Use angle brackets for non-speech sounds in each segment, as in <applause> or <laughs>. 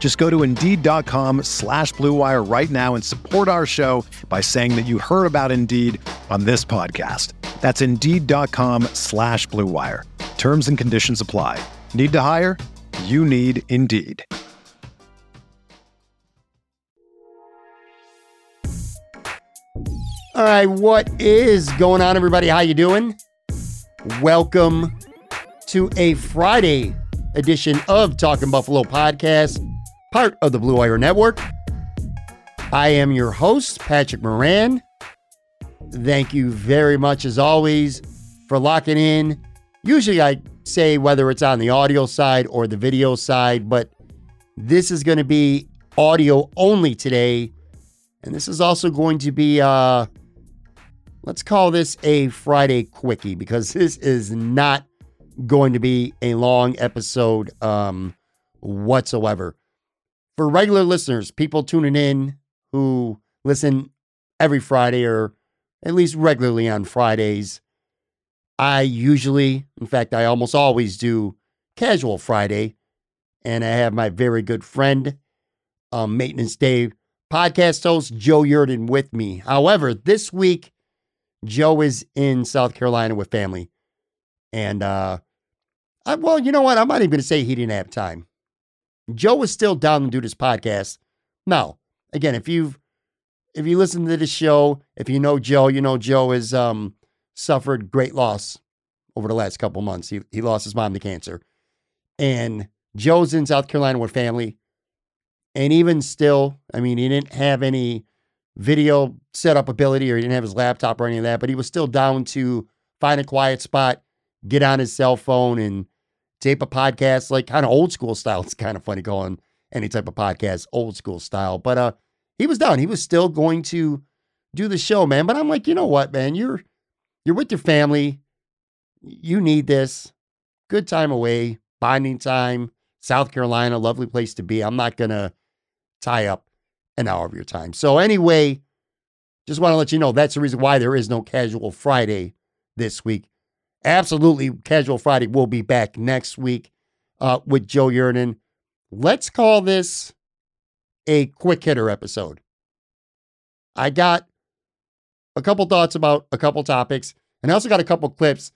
Just go to Indeed.com slash BlueWire right now and support our show by saying that you heard about Indeed on this podcast. That's Indeed.com slash BlueWire. Terms and conditions apply. Need to hire? You need Indeed. All right, what is going on, everybody? How you doing? Welcome to a Friday edition of Talking Buffalo podcast, part of the Blue Wire Network. I am your host, Patrick Moran. Thank you very much, as always, for locking in. Usually, I say whether it's on the audio side or the video side, but this is going to be audio only today. And this is also going to be uh, let's call this a Friday quickie because <laughs> this is not going to be a long episode um, whatsoever. For regular listeners, people tuning in who listen every Friday or at least regularly on Fridays, I usually, in fact, I almost always do Casual Friday. And I have my very good friend, um, Maintenance Dave podcast host Joe Yerdon with me. However, this week, Joe is in South Carolina with family. And, uh, I, well, you know what? I'm not even going to say he didn't have time. Joe was still down to do this podcast. Now, again, if you've, if you listen to this show, if you know Joe, you know Joe has um, suffered great loss over the last couple months. He, he lost his mom to cancer. And Joe's in South Carolina with family. And even still, I mean, he didn't have any video setup ability or he didn't have his laptop or any of that, but he was still down to find a quiet spot, get on his cell phone and tape a podcast, like kind of old school style. It's kind of funny calling any type of podcast, old school style. But uh he was down. He was still going to do the show, man. But I'm like, you know what, man? You're you're with your family. You need this. Good time away, bonding time. South Carolina, lovely place to be. I'm not gonna tie up an hour of your time. So, anyway, just want to let you know that's the reason why there is no Casual Friday this week. Absolutely, Casual Friday We'll be back next week uh, with Joe Yerdon. Let's call this a quick hitter episode. I got a couple thoughts about a couple topics, and I also got a couple clips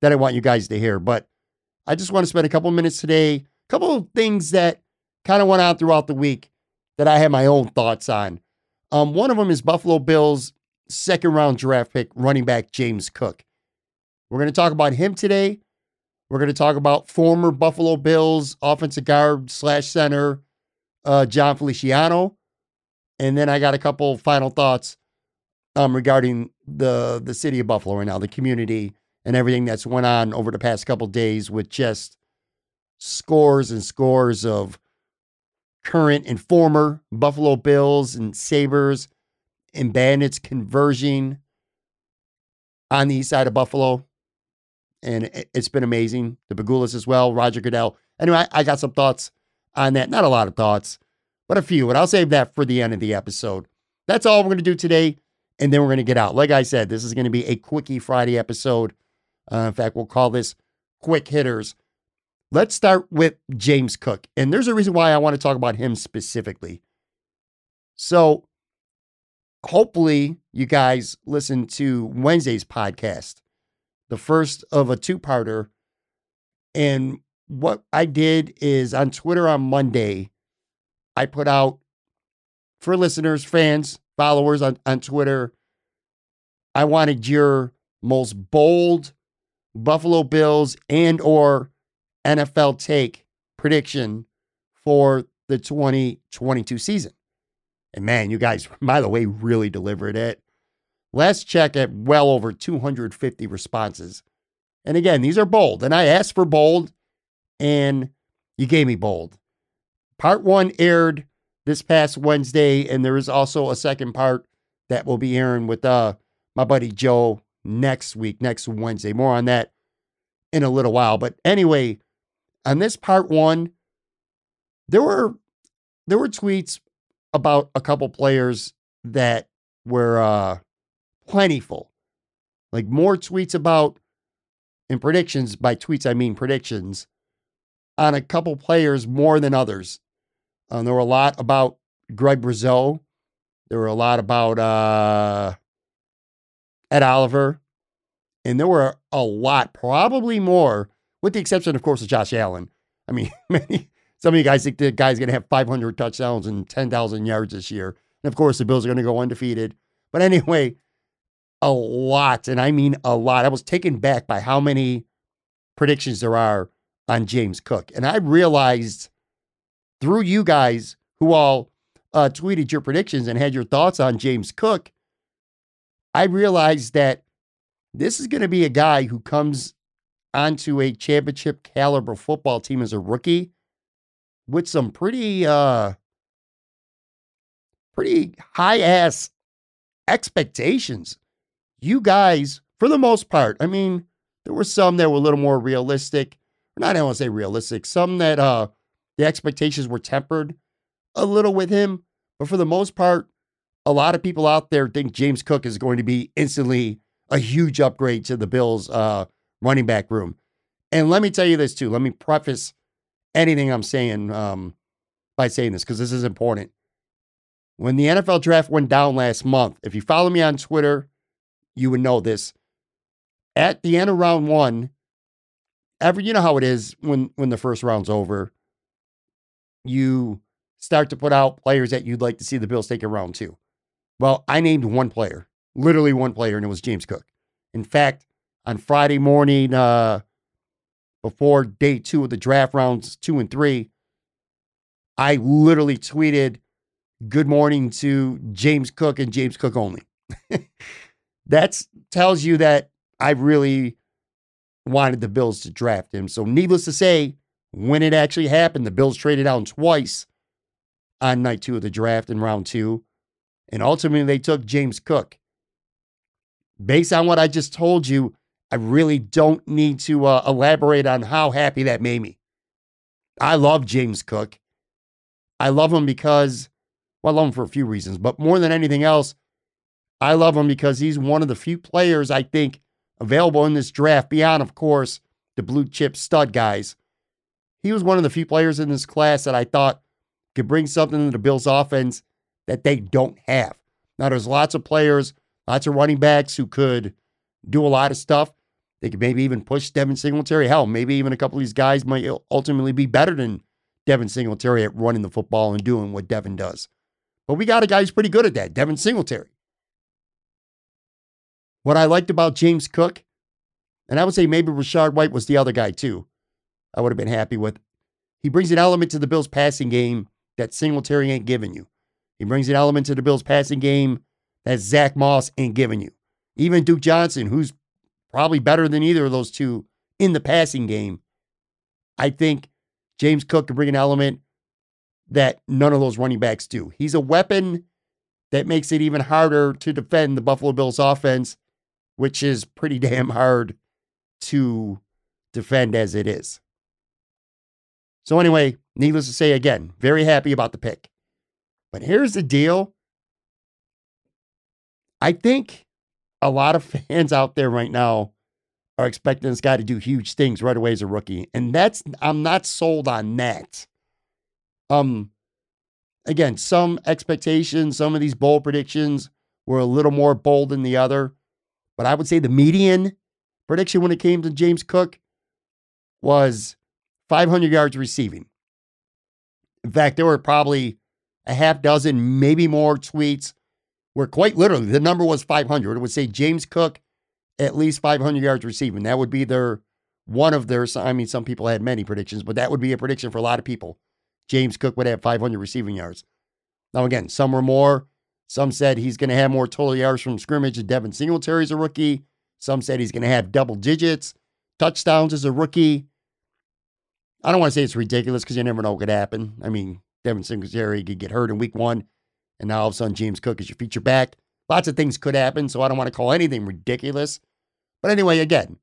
that I want you guys to hear. But I just want to spend a couple minutes today, a couple of things that kind of went on throughout the week that I have my own thoughts on. Um, one of them is Buffalo Bills second round draft pick running back James Cook. We're going to talk about him today. We're going to talk about former Buffalo Bills offensive guard slash center uh, Jon Feliciano, and then I got a couple final thoughts um, regarding the the city of Buffalo right now, the community, and everything that's went on over the past couple days with just scores and scores of current and former Buffalo Bills and Sabres and Bandits converging on the east side of Buffalo. And it's been amazing. The Pegulas as well, Roger Goodell. Anyway, I got some thoughts on that. Not a lot of thoughts, but a few. And I'll save that for the end of the episode. That's all we're going to do today. And then we're going to get out. Like I said, this is going to be a Quickie Friday episode. Uh, in fact, we'll call this Quick Hitters. Let's start with James Cook. And there's a reason why I want to talk about him specifically. So, hopefully, you guys listen to Wednesday's podcast, the first of a two parter. And what I did is on Twitter on Monday, I put out for listeners, fans, followers on, on Twitter, I wanted your most bold Buffalo Bills and or NFL take prediction for the 2022 season. And man, you guys, <laughs> by the way, really delivered it. Let's check at well over 250 responses. And again, these are bold. And I asked for bold, and you gave me bold. Part one aired this past Wednesday, and there is also a second part that will be airing with uh, my buddy Joe next week, next Wednesday. More on that in a little while. But anyway, on this part one, there were there were tweets about a couple players that were uh plentiful. Like more tweets about and predictions by tweets I mean predictions on a couple players more than others. Um, there were a lot about Greg Rousseau. There were a lot about uh, Ed Oliver. And there were a lot, probably more, with the exception, of course, of Josh Allen. I mean, <laughs> many, some of you guys think the guy's going to have 500 touchdowns and 10,000 yards this year. And of course, the Bills are going to go undefeated. But anyway, a lot, and I mean a lot. I was taken back by how many predictions there are on James Cook. And I realized through you guys who all uh, tweeted your predictions and had your thoughts on James Cook, I realized that this is going to be a guy who comes onto a championship caliber football team as a rookie with some pretty uh pretty high ass expectations. You guys, for the most part, I mean, there were some that were a little more realistic. Not I don't want to say realistic, some that uh the expectations were tempered a little with him, but for the most part, a lot of people out there think James Cook is going to be instantly a huge upgrade to the Bills uh, running back room. And let me tell you this too. Let me preface anything I'm saying um, by saying this because this is important. When the NFL draft went down last month, if you follow me on Twitter, you would know this. At the end of round one, every you know how it is when when the first round's over, you start to put out players that you'd like to see the Bills take in round two. Well, I named one player, literally one player, and it was James Cook. In fact, on Friday morning, uh, before day two of the draft rounds two and three, I literally tweeted, Good morning to James Cook and James Cook only. <laughs> that tells you that I really wanted the Bills to draft him. So, needless to say, when it actually happened, the Bills traded down twice on night two of the draft in round two. And ultimately, they took James Cook. Based on what I just told you, I really don't need to uh, elaborate on how happy that made me. I love James Cook. I love him because, well, I love him for a few reasons, but more than anything else, I love him because he's one of the few players I think available in this draft, beyond, of course, the blue chip stud guys. He was one of the few players in this class that I thought could bring something to the Bills offense that they don't have. Now, there's lots of players, lots of running backs who could do a lot of stuff. They could maybe even push Devin Singletary. Hell, maybe even a couple of these guys might ultimately be better than Devin Singletary at running the football and doing what Devin does. But we got a guy who's pretty good at that, Devin Singletary. What I liked about James Cook, and I would say maybe Rachaad White was the other guy too, I would have been happy with. He brings an element to the Bills' passing game that Singletary ain't giving you. He brings an element to the Bills' passing game that Zach Moss ain't giving you. Even Duke Johnson, who's probably better than either of those two in the passing game. I think James Cook can bring an element that none of those running backs do. He's a weapon that makes it even harder to defend the Buffalo Bills offense, which is pretty <laughs> damn hard to defend as it is. So, anyway, needless to say, again, very happy about the pick. But here's the deal I think a lot of <laughs> fans out there right now are expecting this guy to do huge things right away as a rookie. And that's, I'm not sold on that. Um, again, some expectations, some of these bold predictions were a little more bold than the other. But I would say the median prediction when it came to James Cook was 500 yards receiving. In fact, there were probably a half dozen, maybe more tweets where quite literally the number was 500. It would say James Cook at least 500 yards receiving. That would be their one of their. I mean, some people had many predictions, but that would be a prediction for a lot of people. James Cook would have 500 receiving yards. Now, again, some were more. Some said he's going to have more total yards from scrimmage than Devin Singletary as a rookie. Some said he's going to have double digits, touchdowns as a rookie. I don't want to say it's ridiculous because you never know what could happen. I mean, Devin Singletary could get hurt in week one, and now all of a sudden James Cook is your feature back. Lots of things could happen, so I don't want to call anything ridiculous. But anyway, again,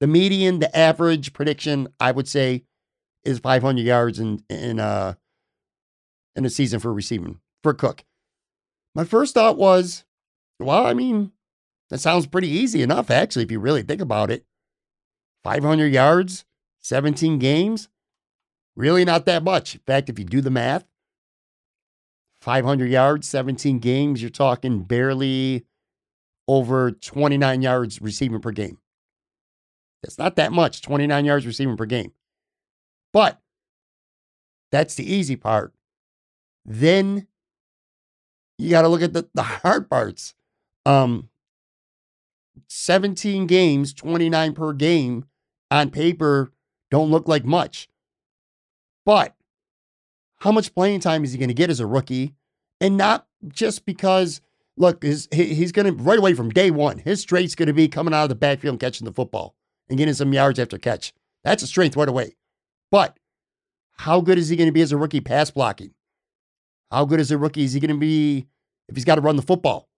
the median, the average prediction, I would say, is 500 yards in in uh in a season for receiving for Cook. My first thought was, well, I mean, that sounds pretty easy enough, actually, if you really think about it. 500 yards, 17 games, really not that much. In fact, if you do the math, 500 yards, 17 games, you're talking barely over 29 yards receiving per game. That's not that much, 29 yards receiving per game. But that's the easy part. Then you got to look at the, the hard parts. Um, 17 games, 29 per game on paper don't look like much. But how much playing time is he going to get as a rookie? And not just because, look, his, he's going to, right away from day one, his strength's going to be coming out of the backfield and catching the football and getting some yards after catch. That's a strength right away. But how good is he going to be as a rookie pass blocking? How good is a rookie is he going to be if he's got to run the football?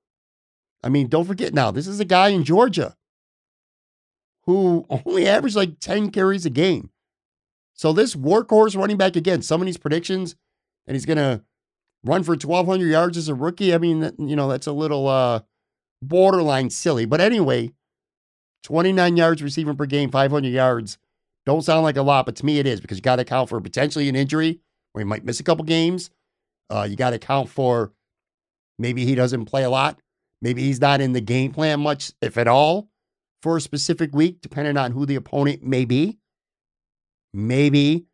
I mean, don't forget now, this is a guy in Georgia who only averaged like 10 carries a game. So this workhorse running back again, some of these predictions, and he's going to run for 1,200 yards as a rookie. I mean, you know, that's a little uh, borderline silly. But anyway, 29 yards receiving per game, 500 yards. Don't sound like a lot, but to me it is because you got to account for potentially an injury where he might miss a couple games. Uh, you got to account for maybe he doesn't play a lot. Maybe he's not in the game plan much, if at all, for a specific week, depending on who the opponent may be. Maybe,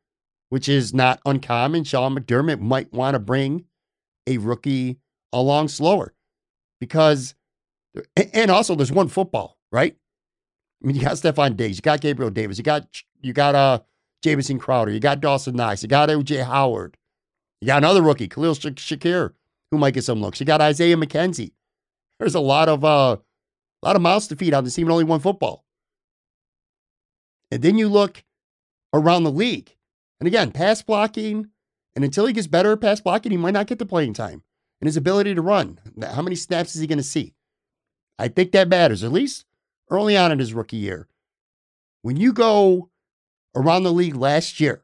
which is not uncommon, Sean McDermott might want to bring a rookie along slower because, and also there's one football, right? I mean, you got Stefon Diggs, you got Gabriel Davis, you got you got uh Jamison Crowder, you got Dawson Knox, you got OJ Howard, you got another rookie, Khalil Shakir, who might get some looks. You got Isaiah McKenzie. There's a lot of uh a lot of mouths to feed on this team and only one football. And then you look around the league. And again, pass blocking, and until he gets better at pass blocking, he might not get the playing time and his ability to run. How many snaps is he going to see? I think that matters, at least early on in his rookie year. When you go around the league last year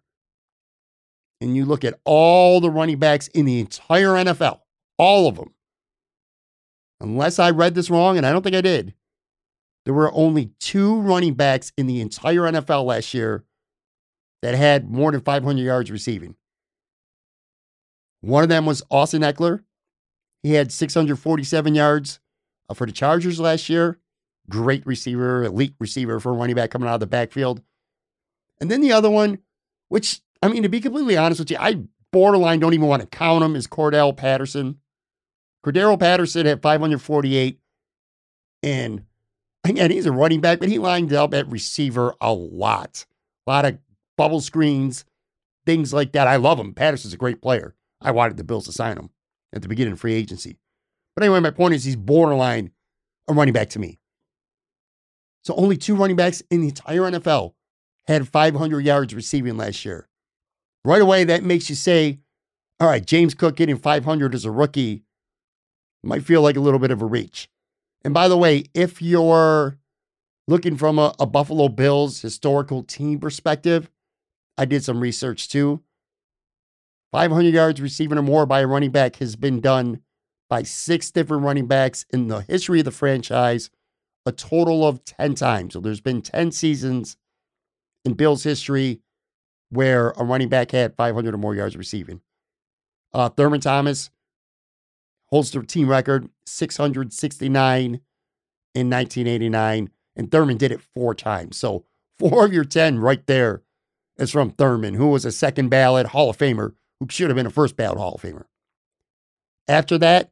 and you look at all the running backs in the entire NFL, all of them, unless I read this wrong, and I don't think I did, there were only two running backs in the entire NFL last year that had more than 500 yards receiving. One of them was Austin Ekeler. He had 647 yards uh, for the Chargers last year. Great receiver, elite receiver for a running back coming out of the backfield. And then the other one, which, I mean, to be completely honest with you, I borderline don't even want to count him, as Cordarrelle Patterson. Cordarrelle Patterson had 548. And again, he's a running back, but he lined up at receiver a lot. A lot of bubble screens, things like that. I love him. Patterson's a great player. I wanted the Bills to sign him at the beginning of free agency. But anyway, my point is he's borderline a running back to me. So only two running backs in the entire NFL had 500 yards receiving last year. Right away, that makes you say, all right, James Cook getting 500 as a rookie might feel like a little bit of a reach. And by the way, if you're looking from a, a Buffalo Bills historical team perspective, I did some research too. 500 yards receiving or more by a running back has been done by six different running backs in the history of the franchise, a total of 10 times. So there's been 10 seasons in Bills history where a running back had 500 or more yards receiving. Uh, Thurman Thomas holds the team record 669 in 1989, and Thurman did it four times. So <laughs> four of your 10 right there is from Thurman, who was a second ballot Hall of Famer, who should have been a first ballot Hall of Famer. After that,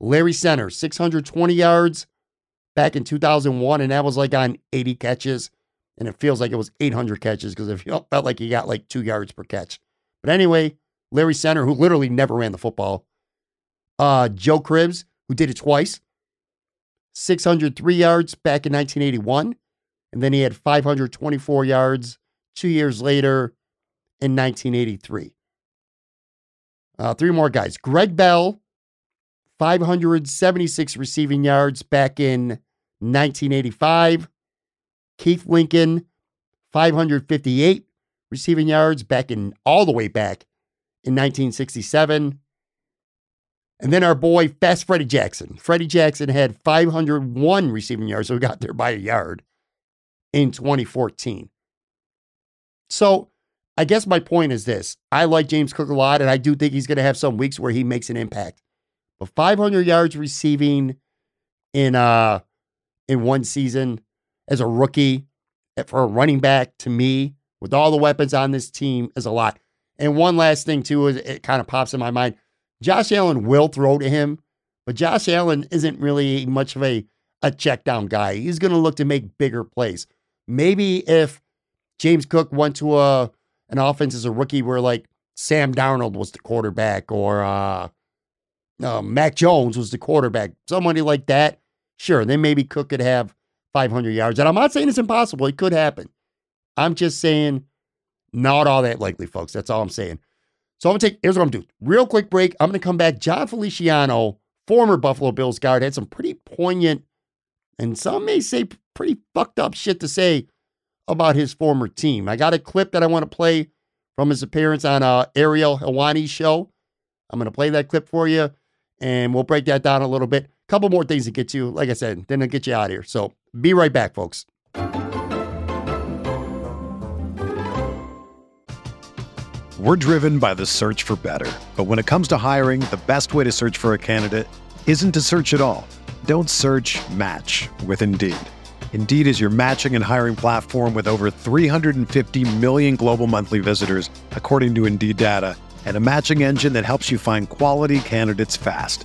Larry Center, 620 yards back in 2001, and that was like on 80 catches. And it feels like it was 800 catches because it felt like he got like two yards per catch. But anyway, Larry Center, who literally never ran the football, uh, Joe Cribbs, who did it twice, 603 yards back in 1981. And then he had 524 yards two years later in 1983. Uh, three more guys. Greg Bell, 576 receiving yards back in 1985. Keith Lincoln, 558 receiving yards back in all the way back in 1967. And then our boy, Fast Freddie Jackson. Freddie Jackson had 501 receiving yards, so got there by a yard in 2014. So I guess my point is this I like James Cook a lot, and I do think he's going to have some weeks where he makes an impact. But 500 yards receiving in uh in one season as a rookie for a running back to me with all the weapons on this team is a lot. And one last thing too is it kind of pops in my mind. Josh Allen will throw to him, but Josh Allen isn't really much of a a check down guy. He's going to look to make bigger plays. Maybe if James Cook went to a an offense as a rookie where like Sam Darnold was the quarterback or uh, uh, Mac Jones was the quarterback, somebody like that, sure, then maybe Cook could have 500 yards. And I'm not saying it's impossible. It could happen. I'm just saying not all that likely, folks. That's all I'm saying. So I'm to take, here's what I'm doing. Real quick break. I'm to come back. Jon Feliciano, former Buffalo Bills guard, had some pretty poignant and some may say pretty fucked up shit to say about his former team. I got a clip that I want to play from his appearance on uh, Ariel Helwani's show. I'm to play that clip for you, and we'll break that down a little bit. A couple more things to get to, like I said, then I'll get you out of here. So be right back, folks. We're driven by the search for better. But when it comes to hiring, the best way to search for a candidate isn't to search at all. Don't search match with Indeed. Indeed is your matching and hiring platform with over 350 million global monthly visitors, according to Indeed data, and a matching engine that helps you find quality candidates fast.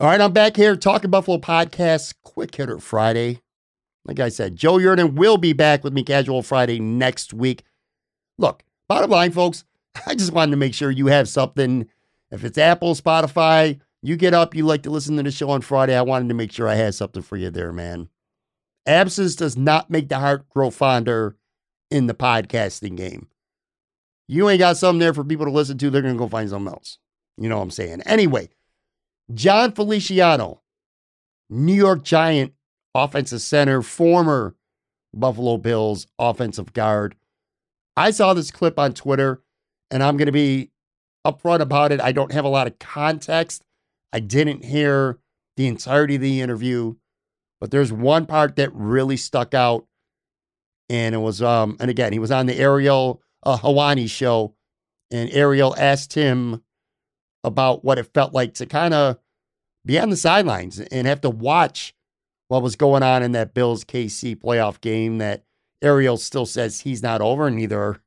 All right, I'm back here talking Buffalo podcast, quick hitter Friday. Like I said, Joe Yerdon will be back with me casual Friday next week. Look, bottom line, folks, <laughs> I just wanted to make sure you have something. If it's Apple, Spotify, you get up, you like to listen to the show on Friday. I wanted to make sure I had something for you there, man. Absence does not make the heart grow fonder in the podcasting game. You ain't got something there for people to listen to, they're going to go find something else. You know what I'm saying? Anyway, Jon Feliciano, New York Giant offensive center, former Buffalo Bills offensive guard. I saw this clip on Twitter, and I'm going to be upfront about it. I don't have a lot of context. I didn't hear the entirety of the interview, but there's one part that really stuck out. And it was, um, and again, he was on the Ariel uh, Helwani show, and Ariel asked him about what it felt like to kind of be on the sidelines and have to watch what was going on in that Bills KC playoff game that Ariel still says he's not over, and neither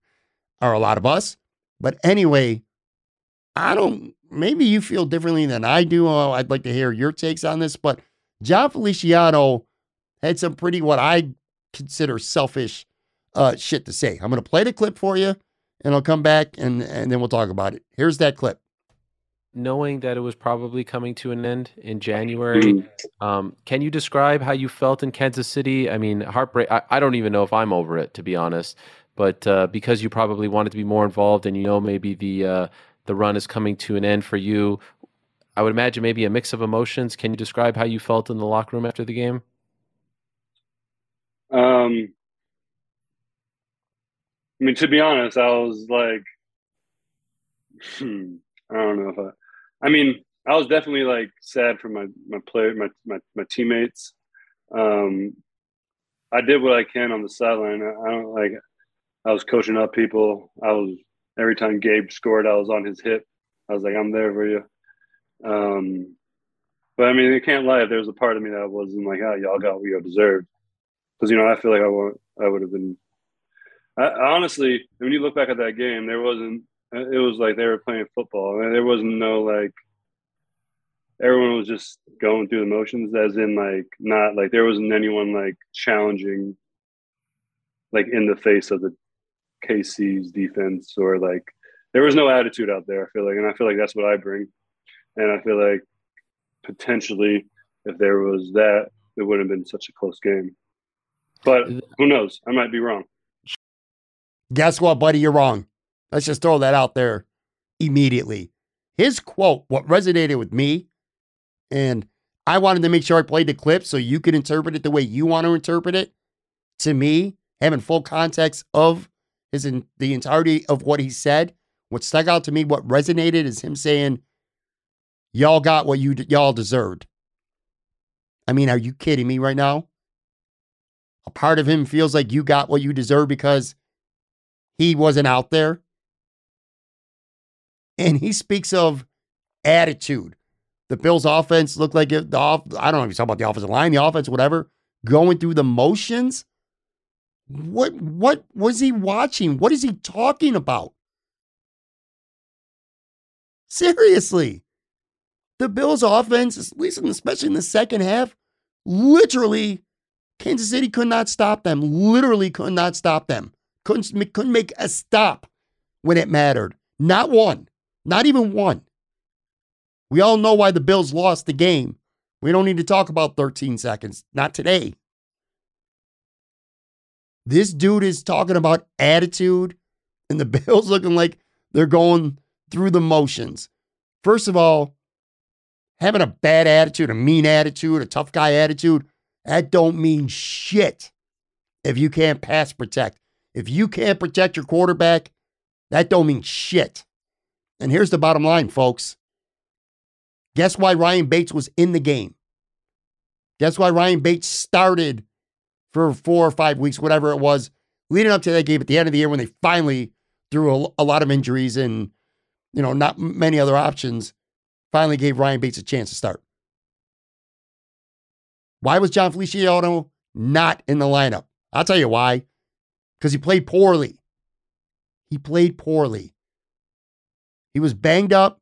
are, a lot of us. But anyway, I don't, maybe you feel differently than I do. Oh, I'd like to hear your takes on this, but Jon Feliciano had some pretty, what I consider selfish uh, shit to say. I'm going to play the clip for you and I'll come back and, and then we'll talk about it. Here's that clip. Knowing that it was probably coming to an end in January, um, can you describe how you felt in Kansas City? I mean, heartbreak. I, I don't even know if I'm over it, to be honest. But uh, because you probably wanted to be more involved, and you know maybe the uh, the run is coming to an end for you, I would imagine maybe a mix of emotions. Can you describe how you felt in the locker room after the game? Um, I mean, to be honest, I was like, hmm, I don't know if I. I mean, I was definitely like sad for my my player, my my, my teammates. Um, I did what I can on the sideline. I, I don't like. I was coaching up people. I was every time Gabe scored, I was on his hip. I was like, I'm there for you. Um, but I mean, I can't lie. There was a part of me that wasn't like, oh, y'all got what you deserved, because you know, I feel like I want, I would have been. I, honestly, when you look back at that game, there wasn't. It was like they were playing football, and there wasn't no like. Everyone was just going through the motions, as in like not like there wasn't anyone like challenging, like in the face of the KC's defense or like there was no attitude out there. I feel like, and I feel like that's what I bring, and I feel like potentially if there was that, it wouldn't have been such a close game. But who knows? I might be wrong. Guess what, buddy? You're wrong. Let's just throw that out there immediately. His quote, what resonated with me, and I wanted to make sure I played the clip so you could interpret it the way you want to interpret it. To me, having full context of his in the entirety of what he said, what stuck out to me, what resonated is him saying, "Y'all got what you y'all deserved." I mean, are you kidding me right now? A part of him feels like you got what you deserve because he wasn't out there. And he speaks of attitude. The Bills' offense looked like it, the off, I don't know if you talk about the offensive line, the offense, whatever, going through the motions. What what was he watching? What is he talking about? Seriously. The Bills' offense, at least especially in the second half, literally, Kansas City could not stop them. Literally could not stop them. Couldn't, couldn't make a stop when it mattered. Not one. Not even one. We all know why the Bills lost the game. We don't need to talk about 13 seconds. Not today. This dude is talking about attitude, and the <laughs> Bills looking like they're going through the motions. First of all, having a bad attitude, a mean attitude, a tough guy attitude, that don't mean shit if you can't pass protect. If you can't protect your quarterback, that don't mean shit. And here's the bottom line, folks. Guess why Ryan Bates was in the game? Guess why Ryan Bates started for four or five weeks, whatever it was, leading up to that game at the end of the year when they finally, through a, a lot of injuries and you know not many other options, finally gave Ryan Bates a chance to start. Why was Jon Feliciano not in the lineup? I'll tell you why. Because he played poorly. He played poorly. He was banged up.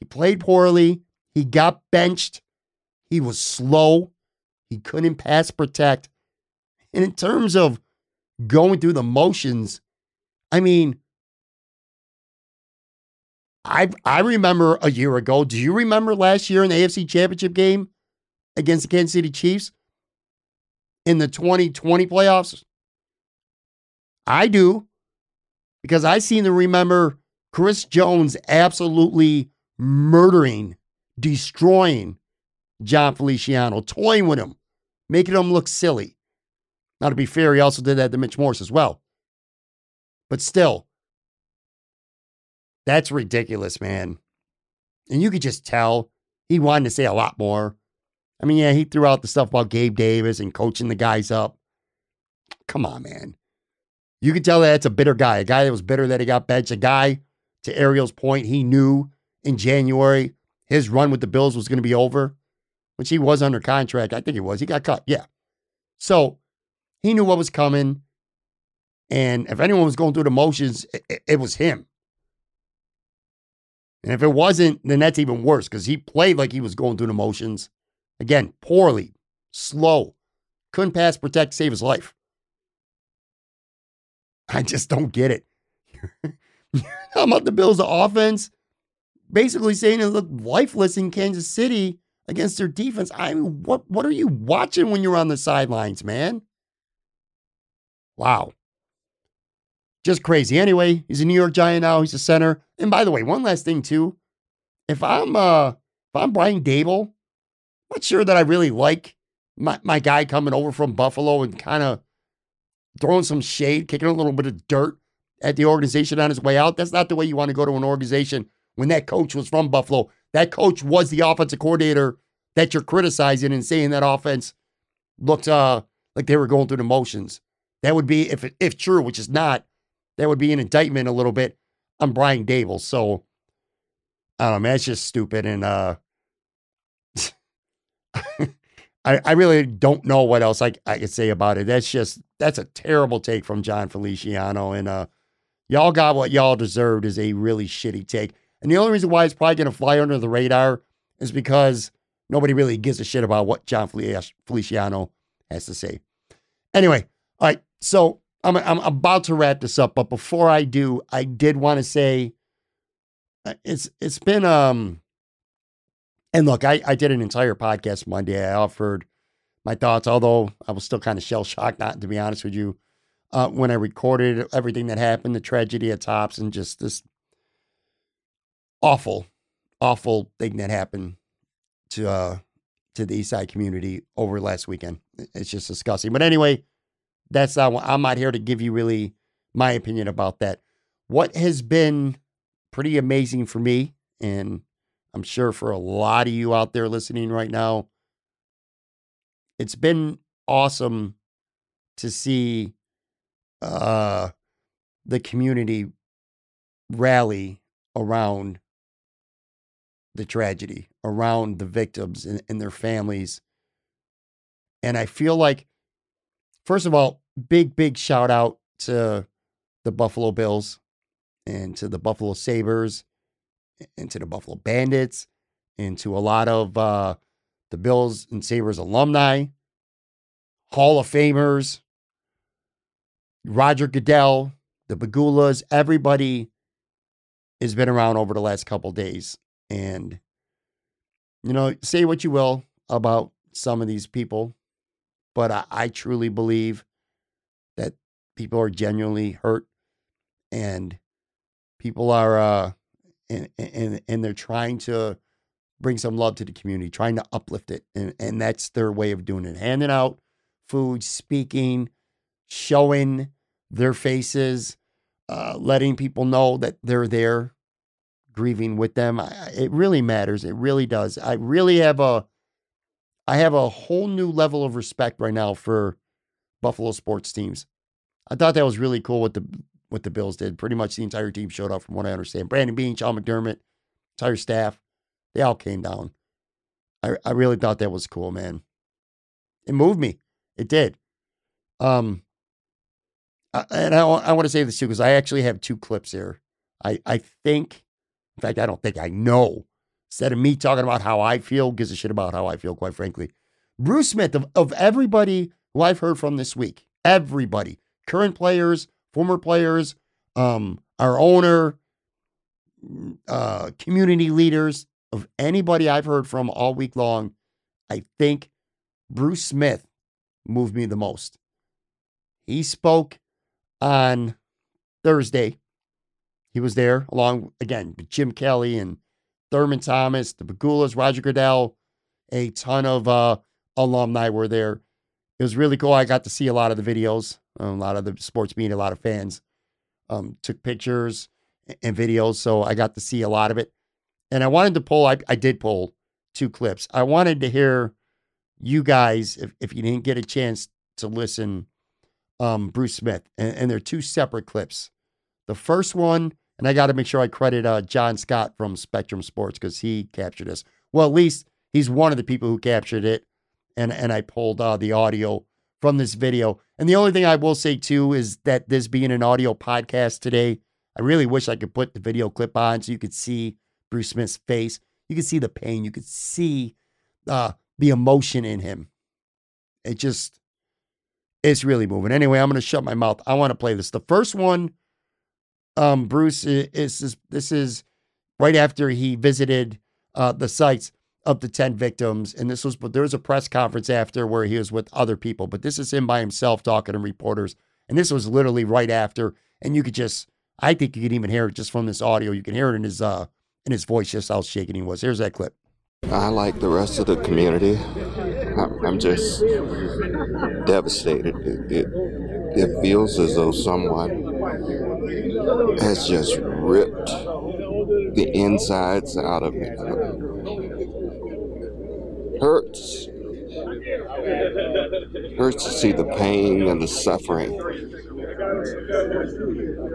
He played poorly. He got benched. He was slow. He couldn't pass protect. And in terms of going through the motions, I mean, I I remember a year ago. Do you remember last year in the AFC Championship game against the Kansas City Chiefs in the 2020 playoffs? I do because I seem to remember Chris Jones absolutely murdering, destroying Jon Feliciano, toying with him, making him look silly. Now, to be fair, he also did that to Mitch Morse as well. But still, that's ridiculous, man. And you could just tell he wanted to say a lot more. I mean, yeah, he threw out the stuff about Gabe Davis and coaching the guys up. Come on, man. You could tell that that's a bitter guy, a guy that was bitter that he got benched, a guy, to Ariel's point, he knew in January his run with the Bills was going to be over, which he was under contract. I think he was. He got cut. Yeah. So he knew what was coming. And if anyone was going through the motions, it, it, was him. And if it wasn't, then that's even worse because he played like he was going through the motions. Again, poorly, slow, couldn't pass, protect, save his life. I just don't get it. <laughs> <laughs> How about the Bills' offense? Basically saying it looked lifeless in Kansas City against their defense. I mean, what what are you watching when you're on the sidelines, man? Wow. Just crazy. Anyway, he's a New York Giant now. He's a center. And by the way, one last thing too. If I'm uh if I'm Brian Daboll, I'm not sure that I really like my, my guy coming over from Buffalo and kind of throwing some shade, kicking a little bit of dirt at the organization on his way out. That's not the way you want to go to an organization when that coach was from Buffalo. That coach was the offensive coordinator that you're criticizing and saying that offense looked uh, like they were going through the motions. That would be, if if true, which is not, that would be an indictment a little bit on Brian Daboll. So I don't know, man, it's just stupid. And uh <laughs> I, I really don't know what else I, I could say about it. That's just that's a terrible take from Jon Feliciano. And uh y'all got what y'all deserved is a really shitty take. And the only reason why it's probably gonna fly under the radar is because nobody really gives a shit about what Jon Feliciano has to say. Anyway, all right. So I'm I'm about to wrap this up, but before I do, I did want to say uh, it's it's been um and look, I, I did an entire podcast Monday. I offered my thoughts, although I was still kind of shell shocked, not to be honest with you, uh, when I recorded everything that happened, the tragedy at Tops, and just this awful, awful thing that happened to uh, to the East Side community over last weekend. It's just disgusting. But anyway, that's not. I'm not here to give you really my opinion about that. What has been pretty amazing for me, and I'm sure for a lot of you out there listening right now, it's been awesome to see uh, the community rally around the tragedy, around the victims and, and their families. And I feel like, first of all, big, big shout out to the Buffalo Bills and to the Buffalo Sabres into the Buffalo Bandits, into a lot of uh, the Bills and Sabres alumni, Hall of Famers, Roger Goodell, the Pegulas, everybody has been around over the last couple days. And, you know, say what you will about some of these people, but I, I truly believe that people are genuinely hurt and people are uh, and and and they're trying to bring some love to the community, trying to uplift it, and and that's their way of doing it, handing out food, speaking, showing their faces, uh, letting people know that they're there, grieving with them. I, it really matters. It really does. I really have a I have a whole new level of respect right now for Buffalo sports teams. I thought that was really cool what the what the Bills did. Pretty much the entire team showed up, from what I understand. Brandon Beane, Sean McDermott, entire staff, they all came down. I, I really thought that was cool, man. It moved me. It did. Um, and I, I want to say this too, because I actually have two clips here. I, I think, in fact, I don't think I know. Instead of me talking about how I feel, gives a shit about how I feel, quite frankly. Bruce Smith, of, of everybody who I've heard from this week, everybody, current players, former players, um, our owner, uh, community leaders, of anybody I've heard from all week long, I think Bruce Smith moved me the most. He spoke on Thursday. He was there along again with Jim Kelly and Thurman Thomas, the Pegulas, Roger Goodell, a ton of uh, alumni were there. It was really cool. I got to see a lot of the videos. Um, a lot of the sports media, a lot of fans um, took pictures and videos. So I got to see a lot of it. And I wanted to pull, I, I did pull two clips. I wanted to hear you guys, if, if you didn't get a chance to listen, um, Bruce Smith. And, and they're two separate clips. The first one, and I got to make sure I credit uh, John Scott from Spectrum Sports because he captured this. Well, at least he's one of the people who captured it. And, and I pulled uh, the audio from this video. And the only thing I will say too is that this being an audio podcast today, I really wish I could put the video clip on so you could see Bruce Smith's face. You could see the pain. You could see uh, the emotion in him. It just, it's really moving. Anyway, I'm going to shut my mouth. I want to play this. The first one, um, Bruce is, is this is right after he visited uh, the sites of the 10 victims. And this was, but there was a press conference after where he was with other people, but this is him by himself talking to reporters. And this was literally right after. And you could just, I think you could even hear it just from this audio. You can hear it in his, uh, in his voice, just how shaking he was. Here's that clip. I, like the rest of the community, I'm just devastated. It, it, it feels as though someone has just ripped the insides out of me. Hurts. Hurts to see the pain and the suffering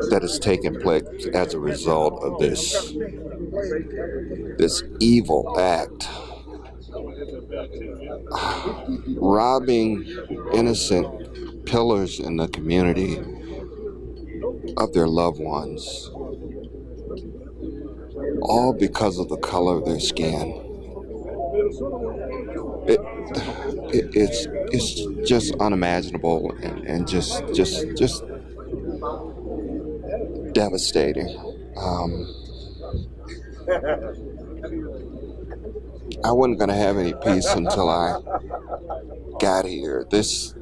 that has taken place as a result of this this evil act robbing innocent pillars in the community of their loved ones all because of the color of their skin it, it, it's it's just unimaginable and, and just just just devastating. Um, I wasn't going to have any peace until I got here. This.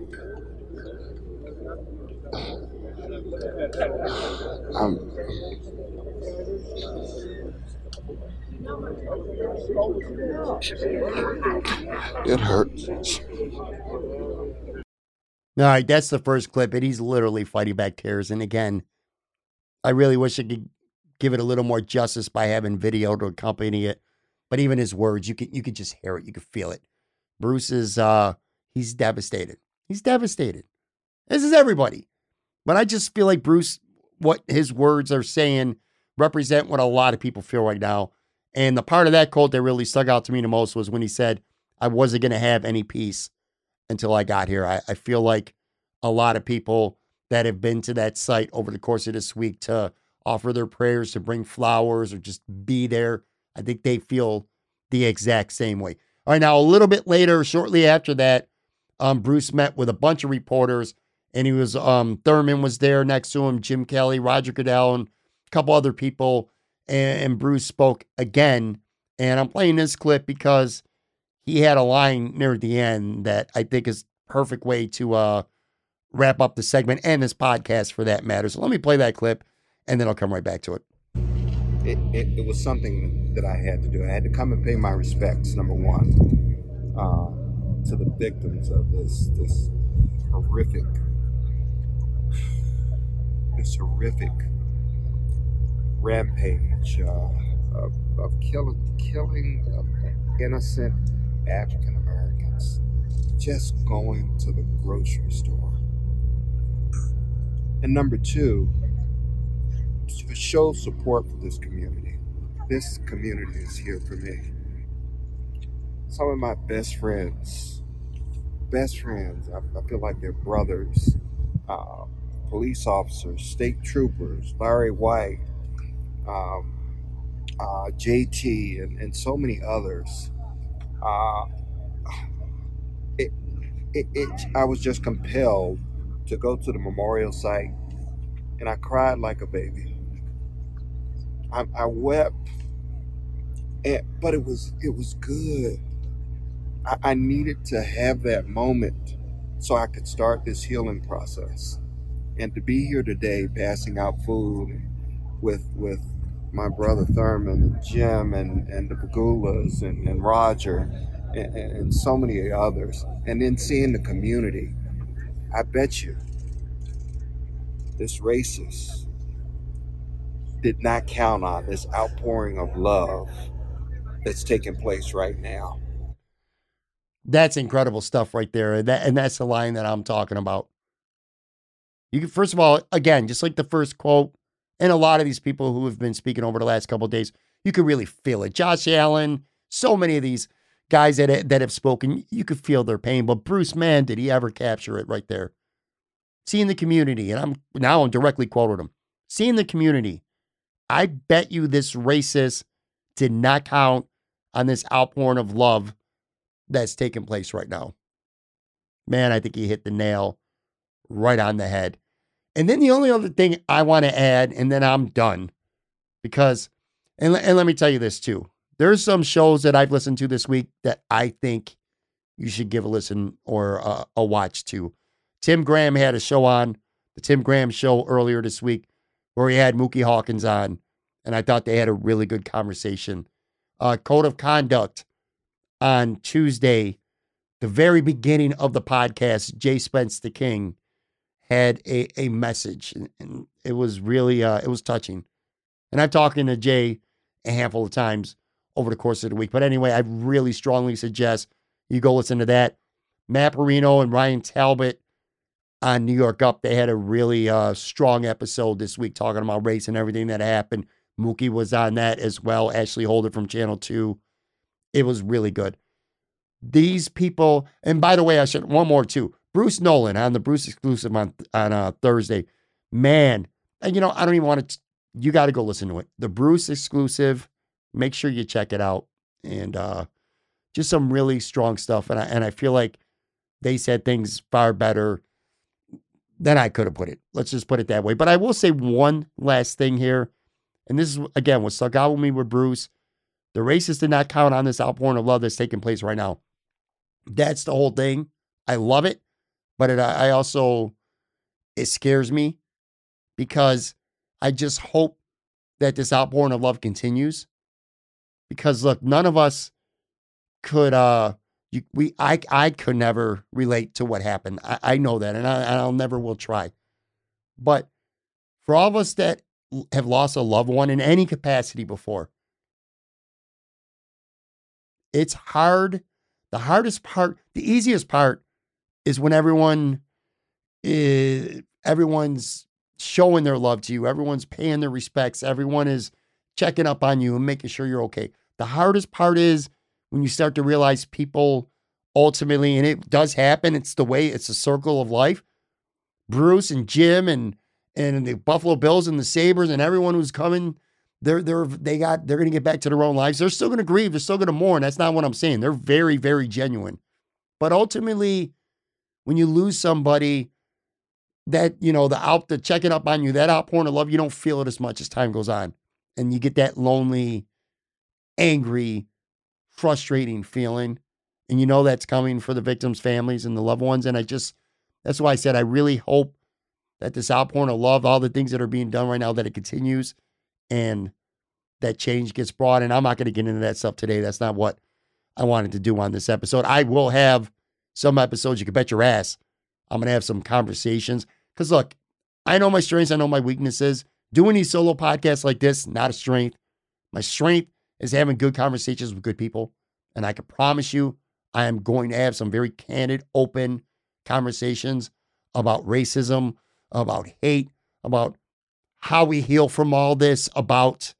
Um, it hurts. All right, that's the first clip, and he's literally fighting back tears. And again, I really wish I could give it a little more justice by having video to accompany it. But even his words, you could you could just hear it, you could feel it. Bruce is uh he's devastated. He's devastated. This is everybody. But I just feel like Bruce, what his words are saying represent what a lot of people feel right now. And the part of that quote that really stuck out to me the most was when he said, I wasn't going to have any peace until I got here. I, I feel like a lot of people that have been to that site over the course of this week to offer their prayers, to bring flowers, or just be there, I think they feel the exact same way. All right, now a little bit later, shortly after that, um, Bruce met with a bunch of reporters, and he was um, Thurman was there next to him, Jim Kelly, Roger Goodell, and a couple other people, and, and Bruce spoke again. And I'm playing this clip because he had a line near the end that I think is perfect way to uh, wrap up the segment and this podcast for that matter. So let me play that clip and then I'll come right back to it. It, it, it was something that I had to do. I had to come and pay my respects, number one, uh, to the victims of this, this horrific, this horrific rampage uh, of, of killing, killing of innocent African Americans just going to the grocery store. And number two, to show support for this community. This community is here for me. Some of my best friends, best friends, I, I feel like they're brothers, uh, police officers, state troopers, Larry White, um, uh, JT, and, and so many others uh, it, it, it, I was just compelled to go to the memorial site and I cried like a baby. I, I wept, and, but it was it was good. I, I needed to have that moment so I could start this healing process, and to be here today, passing out food with with my brother Thurman and Jim and, and the Pegulas and, and Roger and, and so many others. And then seeing the community, I bet you this racist did not count on this outpouring of love that's taking place right now. That's incredible stuff right there. And, that, and that's the line that I'm talking about. You can, first of all, again, just like the first quote, and a lot of these people who have been speaking over the last couple days, you could really feel it. Josh Allen, so many of these guys that that have spoken, you could feel their pain. But Bruce, man, did he ever capture it right there? Seeing the community, and I'm now I'm directly quoting him. Seeing the community, I bet you this racist did not count on this outpouring of love that's taking place right now. Man, I think he hit the nail right on the head. And then the only other thing I want to add, and then I'm done, because, and, and let me tell you this too. There's some shows that I've listened to this week that I think you should give a listen or a, a watch to. Tim Graham had a show on the Tim Graham show earlier this week where he had Mookie Hawkins on, and I thought they had a really good conversation. Uh, Code of Conduct on Tuesday, the very beginning of the podcast, Jay Spence the King had a, a message, and, and it was really uh, it was touching. And I've talked to Jay a handful of times over the course of the week. But anyway, I really strongly suggest you go listen to that. Matt Parrino and Ryan Talbot on New York Up, they had a really uh, strong episode this week talking about race and everything that happened. Mookie was on that as well. Ashley Holder from Channel 2. It was really good. These people, and by the way, I should one more too. Bruce Nolan on the Bruce exclusive on on uh, Thursday. Man, and you know, I don't even want to you got to go listen to it. The Bruce exclusive. Make sure you check it out. And uh just some really strong stuff. And I and I feel like they said things far better than I could have put it. Let's just put it that way. But I will say one last thing here. And this is again what stuck out with me with Bruce. The racists did not count on this outpouring of love that's taking place right now. That's the whole thing. I love it, but it, I also it scares me because I just hope that this outpouring of love continues. Because look, none of us could uh you, we I I could never relate to what happened. I, I know that, and I, I'll never will try. But for all of us that have lost a loved one in any capacity before, it's hard. The hardest part, the easiest part, is when everyone is everyone's showing their love to you. Everyone's paying their respects. Everyone is checking up on you and making sure you're okay. The hardest part is when you start to realize people ultimately, and it does happen, it's the way, it's a circle of life. Bruce and Jim and and the Buffalo Bills and the Sabres and everyone who's coming, they're they're they got they're gonna get back to their own lives. They're still gonna grieve, they're still gonna mourn. That's not what I'm saying. They're very, very genuine. But ultimately, when you lose somebody, that you know the out the checking up on you that outpouring of love you don't feel it as much as time goes on and you get that lonely angry frustrating feeling. And you know that's coming for the victims families and the loved ones. And i just that's why i said i really hope that this outpouring of love all the things that are being done right now that it continues and that change gets brought. And i'm not going to get into that stuff today. That's not what i wanted to do on this episode. I will have some episodes. You can bet your ass i'm going to have some conversations. Because look, I know my strengths, I know my weaknesses. Doing these solo podcasts like this, not a strength. My strength is having good conversations with good people. And I can promise you, I am going to have some very candid, open conversations about racism, about hate, about how we heal from all this, about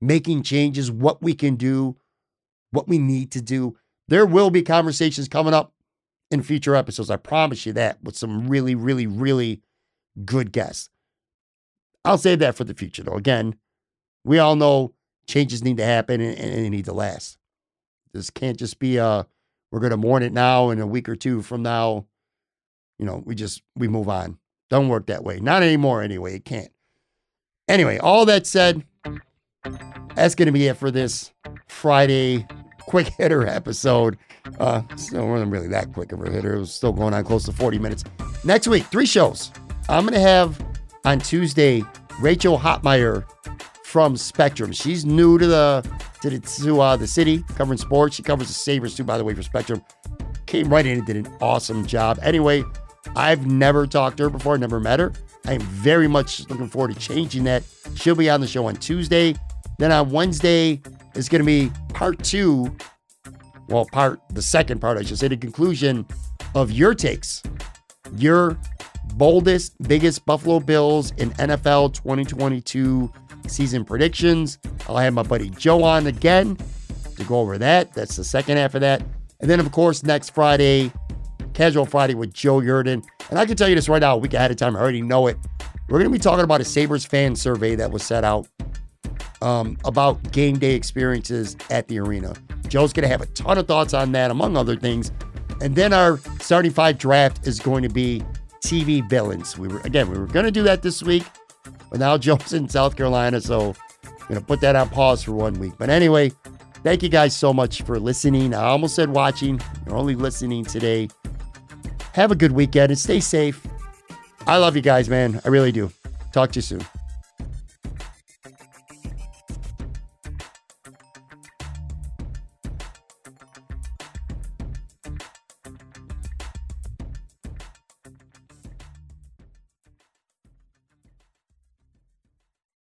making changes, what we can do, what we need to do. There will be conversations coming up in future episodes. I promise you that with some really, really, really good guests. I'll save that for the future, though. Again, we all know changes need to happen and, and they need to last. This can't just be a uh, we're going to mourn it now and a week or two from now, you know, we just we move on. Don't work that way. Not anymore anyway. It can't. Anyway, all that said, that's going to be it for this Friday quick hitter episode. Uh, so wasn't really that quick of a hitter. It was still going on close to 40 minutes. Next week, three shows. I'm going to have on Tuesday Rachel Hotmeyer from Spectrum. She's new to the to, the, to uh, the city covering sports. She covers the Sabres too, by the way, for Spectrum. Came right in and did an awesome job. Anyway, I've never talked to her before, never met her. I am very much looking forward to changing that. She'll be on the show on Tuesday. Then on Wednesday is going to be part two. Well, part the second part, I should say, the conclusion of your takes, your boldest, biggest Buffalo Bills in NFL 2022 season predictions. I'll have my buddy Joe on again to go over that. That's the second half of that. And then, of course, next Friday, Casual Friday with Joe Yerdon. And I can tell you this right now, a week ahead of time, I already know it. We're going to be talking about a Sabres fan survey that was set out um, about game day experiences at the arena. Joe's going to have a ton of thoughts on that, among other things. And then our starting five draft is going to be TV villains. We were again, we were going to do that this week, but now Joe's in South Carolina, so I'm going to put that on pause for one week. But anyway, thank you guys so much for listening. I almost said watching. You're only listening today. Have a good weekend and stay safe. I love you guys, man. I really do. Talk to you soon.